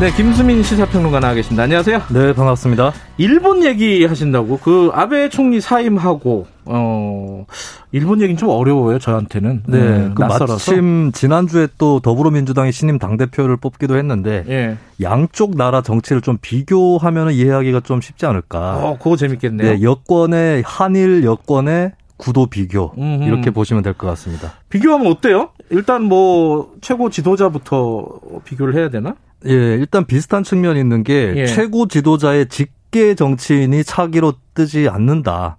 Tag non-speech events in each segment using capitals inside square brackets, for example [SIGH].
네, 김수민 시사평론가 나와 계십니다. 안녕하세요. 네, 반갑습니다. 일본 얘기 하신다고 그 아베 총리 사임하고 어 일본 얘기는 좀 어려워요 저한테는. 네, 음, 그 마침 지난주에 또 더불어민주당이 신임 당 대표를 뽑기도 했는데 예. 양쪽 나라 정치를 좀 비교하면 이해하기가 좀 쉽지 않을까. 어, 그거 재밌겠네요. 네, 여권의 한일 여권의 구도 비교 음흠. 이렇게 보시면 될 것 같습니다. 비교하면 어때요? 일단 뭐 최고 지도자부터 비교를 해야 되나? 예, 일단 비슷한 측면이 있는 게 예. 최고 지도자의 직계 정치인이 차기로 뜨지 않는다.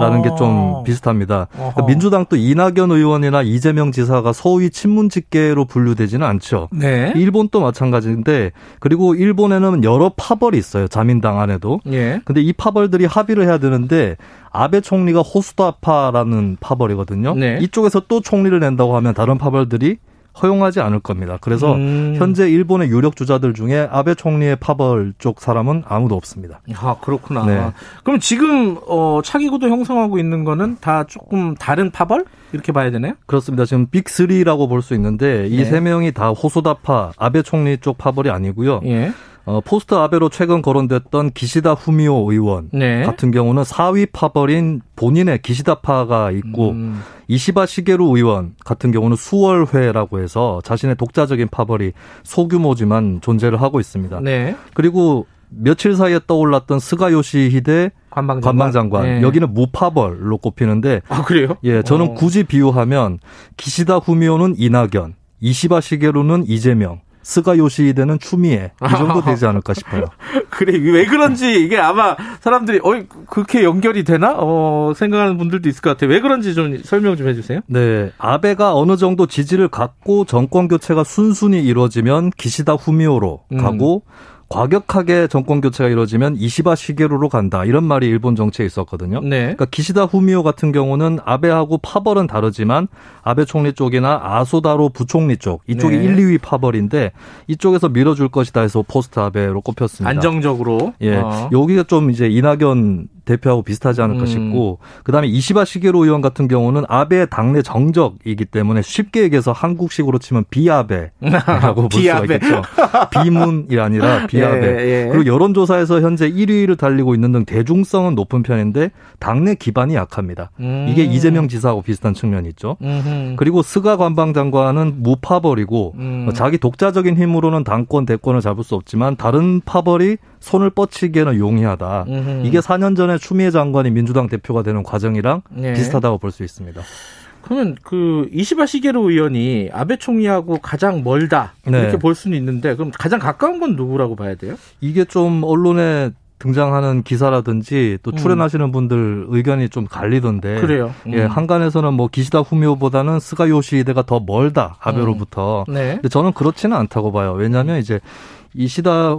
라는 게좀 비슷합니다. 그러니까 민주당도 이낙연 의원이나 이재명 지사가 소위 친문 직계로 분류되지는 않죠. 네. 일본도 마찬가지인데 그리고 일본에는 여러 파벌이 있어요. 자민당 안에도. 예. 근데 이 파벌들이 합의를 해야 되는데 아베 총리가 호소다파라는 파벌이거든요. 네. 이쪽에서 또 총리를 낸다고 하면 다른 파벌들이 허용하지 않을 겁니다. 그래서 음. 현재 일본의 유력 주자들 중에 아베 총리의 파벌 쪽 사람은 아무도 없습니다. 아 그렇구나. 네. 그럼 지금 어, 차기 구도 형성하고 있는 거는 다 조금 다른 파벌 이렇게 봐야 되나요? 그렇습니다. 지금 빅3라고 볼 수 있는데 이세 네. 명이 다 호소다파 아베 총리 쪽 파벌이 아니고요. 예. 어, 포스트 아베로 최근 거론됐던 기시다 후미오 의원 네. 같은 경우는 사위 파벌인 본인의 기시다파가 있고 음. 이시바 시게루 의원 같은 경우는 수월회라고 해서 자신의 독자적인 파벌이 소규모지만 존재를 하고 있습니다. 네. 그리고 며칠 사이에 떠올랐던 스가 요시히데 관방장관, 관방장관. 네. 여기는 무파벌로 꼽히는데 아 그래요? 예, 저는 어. 굳이 비유하면 기시다 후미오는 이낙연, 이시바 시게루는 이재명, 스가 요시히데는 추미애 이 정도 되지 않을까 싶어요. [LAUGHS] 그래 왜 그런지 이게 아마 사람들이 어 그렇게 연결이 되나 어 생각하는 분들도 있을 것 같아요. 왜 그런지 좀 설명 좀 해주세요. 네, 아베가 어느 정도 지지를 갖고 정권 교체가 순순히 이루어지면 기시다 후미오로 음. 가고 과격하게 정권 교체가 이루어지면 이시바 시게루로 간다 이런 말이 일본 정치에 있었거든요. 네. 그러니까 기시다 후미오 같은 경우는 아베하고 파벌은 다르지만 아베 총리 쪽이나 아소다로 부총리 쪽 이쪽이 네. 1, 2위 파벌인데 이쪽에서 밀어줄 것이다 해서 포스트 아베로 꼽혔습니다. 안정적으로. 예, 어. 여기가 좀 이제 이낙연 대표하고 비슷하지 않을까 음. 싶고 그다음에 이시바 시게루 의원 같은 경우는 아베 당내 정적이기 때문에 쉽게 얘기해서 한국식으로 치면 비아베라고 [LAUGHS] 볼 수가 있겠죠. 비문이 아니라 [LAUGHS] 비아베. 예, 예. 그리고 여론조사에서 현재 1위를 달리고 있는 등 대중성은 높은 편인데 당내 기반이 약합니다. 음. 이게 이재명 지사하고 비슷한 측면이 있죠. 음흠. 그리고 스가 관방장관은 무파벌이고 음. 자기 독자적인 힘으로는 당권 대권을 잡을 수 없지만 다른 파벌이 손을 뻗치기에는 용이하다. 음흠. 이게 4년 전에 추미애 장관이 민주당 대표가 되는 과정이랑 네. 비슷하다고 볼 수 있습니다. 그러면 그 이시바 시게로 의원이 아베 총리하고 가장 멀다 네. 이렇게 볼 수는 있는데 그럼 가장 가까운 건 누구라고 봐야 돼요? 이게 좀 언론에 등장하는 기사라든지 또 음. 출연하시는 음. 분들 의견이 좀 갈리던데. 그래요. 음. 예, 한간에서는 뭐 기시다 후미오보다는 스가 요시히데가 더 멀다 아베로부터. 음. 네. 근데 저는 그렇지는 않다고 봐요. 왜냐하면 이제 이시다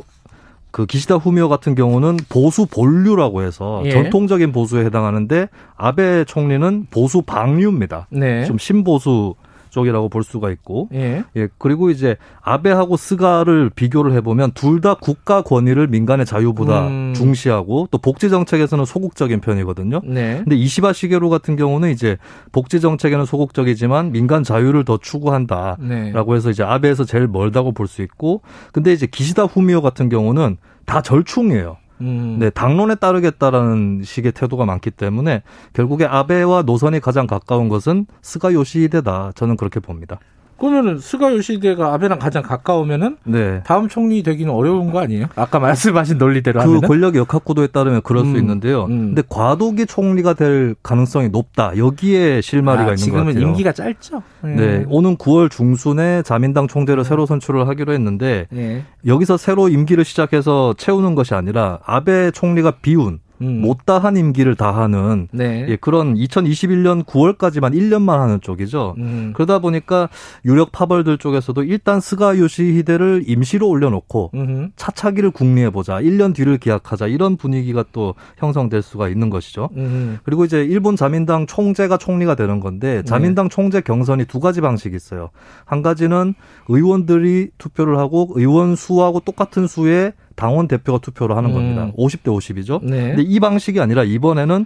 그 기시다 후미오 같은 경우는 보수 본류라고 해서 예. 전통적인 보수에 해당하는데 아베 총리는 보수 방류입니다. 네. 좀 신보수 쪽이라고 볼 수가 있고, 예. 예 그리고 이제 아베하고 스가를 비교를 해보면 둘 다 국가 권위를 민간의 자유보다 음. 중시하고 또 복지 정책에서는 소극적인 편이거든요. 네. 근데 이시바 시게로 같은 경우는 이제 복지 정책에는 소극적이지만 민간 자유를 더 추구한다라고 네. 해서 이제 아베에서 제일 멀다고 볼 수 있고, 근데 이제 기시다 후미오 같은 경우는 다 절충이에요. 음. 네, 당론에 따르겠다라는 식의 태도가 많기 때문에 결국에 아베와 노선이 가장 가까운 것은 스가 요시히데다. 저는 그렇게 봅니다. 그러면은 스가 요시히데가 아베랑 가장 가까우면은 네. 다음 총리 되기는 어려운 거 아니에요? 아까 말씀하신 논리대로 그? 권력 역학 구도에 따르면 그럴 음, 수 있는데요. 음. 근데 과도기 총리가 될 가능성이 높다. 여기에 실마리가 아, 있는 것 같아요. 지금은 임기가 짧죠. 네. 네. 오는 9월 중순에 자민당 총재를 새로 선출을 하기로 했는데 네. 여기서 새로 임기를 시작해서 채우는 것이 아니라 아베 총리가 비운 음. 못다한 임기를 다하는 네. 예, 그런 2021년 9월까지만 1년만 하는 쪽이죠. 음. 그러다 보니까 유력 파벌들 쪽에서도 일단 스가 요시히데를 임시로 올려놓고 음흠. 차차기를 국리해 보자. 1년 뒤를 기약하자. 이런 분위기가 또 형성될 수가 있는 것이죠. 음흠. 그리고 이제 일본 자민당 총재가 총리가 되는 건데 네. 자민당 네. 총재 경선이 두 가지 방식이 있어요. 한 가지는 의원들이 투표를 하고 의원 수하고 똑같은 수의 당원 대표가 투표를 하는 음. 겁니다. 50대 50이죠. 네. 근데 이 방식이 아니라 이번에는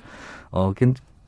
어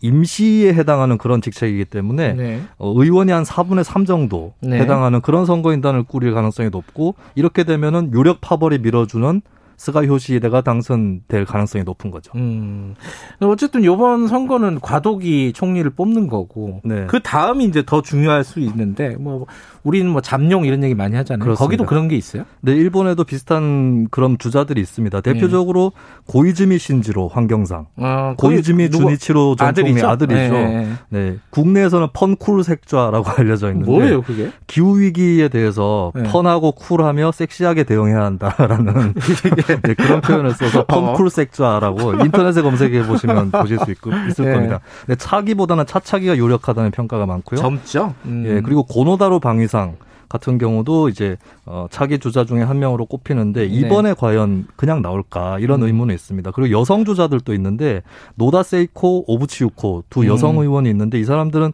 임시에 해당하는 그런 직책이기 때문에 네. 어, 의원이 한 4분의 3 정도 네. 해당하는 그런 선거인단을 꾸릴 가능성이 높고 이렇게 되면은 유력 파벌이 밀어주는 스가 효시대가 당선될 가능성이 높은 거죠. 음. 어쨌든 이번 선거는 과도기 총리를 뽑는 거고 네. 그 다음이 이제 더 중요할 수 있는데 뭐 우리는 뭐 잠룡 이런 얘기 많이 하잖아요. 그렇습니다. 거기도 그런 게 있어요? 네, 일본에도 비슷한 그런 주자들이 있습니다. 대표적으로 네. 고이즈미 신지로 환경상, 아, 고이즈미 주니치로 전 총리 아들이죠. 아들이죠. 네. 네. 국내에서는 펀쿨 색좌라고 [LAUGHS] 알려져 있는데 뭐예요, 그게? 기후 위기에 대해서 네. 펀하고 쿨하며 섹시하게 대응해야 한다라는 [LAUGHS] 네, 그런 표현을 써서 [LAUGHS] 어. 펀쿨 색좌라고 인터넷에 검색해 보시면 보실 수 있고, 있을 네. 겁니다. 근데 차기보다는 차차기가 유력하다는 평가가 많고요. 젊죠. 음. 예, 그리고 고노다로 방위사 이상 같은 경우도 이제 어 차기 주자 중에 한 명으로 꼽히는데 네. 이번에 네. 과연 그냥 나올까 이런 음. 의문이 있습니다. 그리고 여성 주자들도 있는데 노다 세이코, 오부치유코 두 음. 여성 의원이 있는데 이 사람들은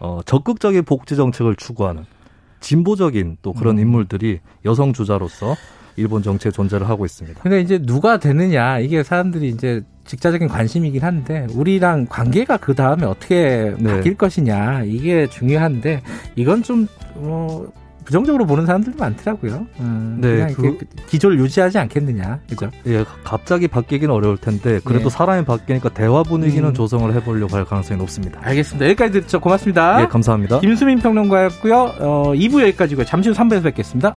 어 적극적인 복지 정책을 추구하는 진보적인 또 그런 음. 인물들이 여성 주자로서 일본 정치에 존재를 하고 있습니다. 근데 이제 누가 되느냐 이게 사람들이 이제 직자적인 관심이긴 한데 우리랑 관계가 그 다음에 어떻게 네. 바뀔 것이냐 이게 중요한데 이건 좀 어, 부정적으로 보는 사람들도 많더라고요. 음, 네, 그, 기조를 유지하지 않겠느냐, 그죠? 예, 갑자기 바뀌기는 어려울 텐데 그래도 네. 사람이 바뀌니까 대화 분위기는 음. 조성을 해보려고 할 가능성이 높습니다. 알겠습니다. 여기까지 듣죠. 고맙습니다. 예, 감사합니다. 김수민 평론가였고요. 어, 2부 여기까지고요. 잠시 후 3부에서 뵙겠습니다.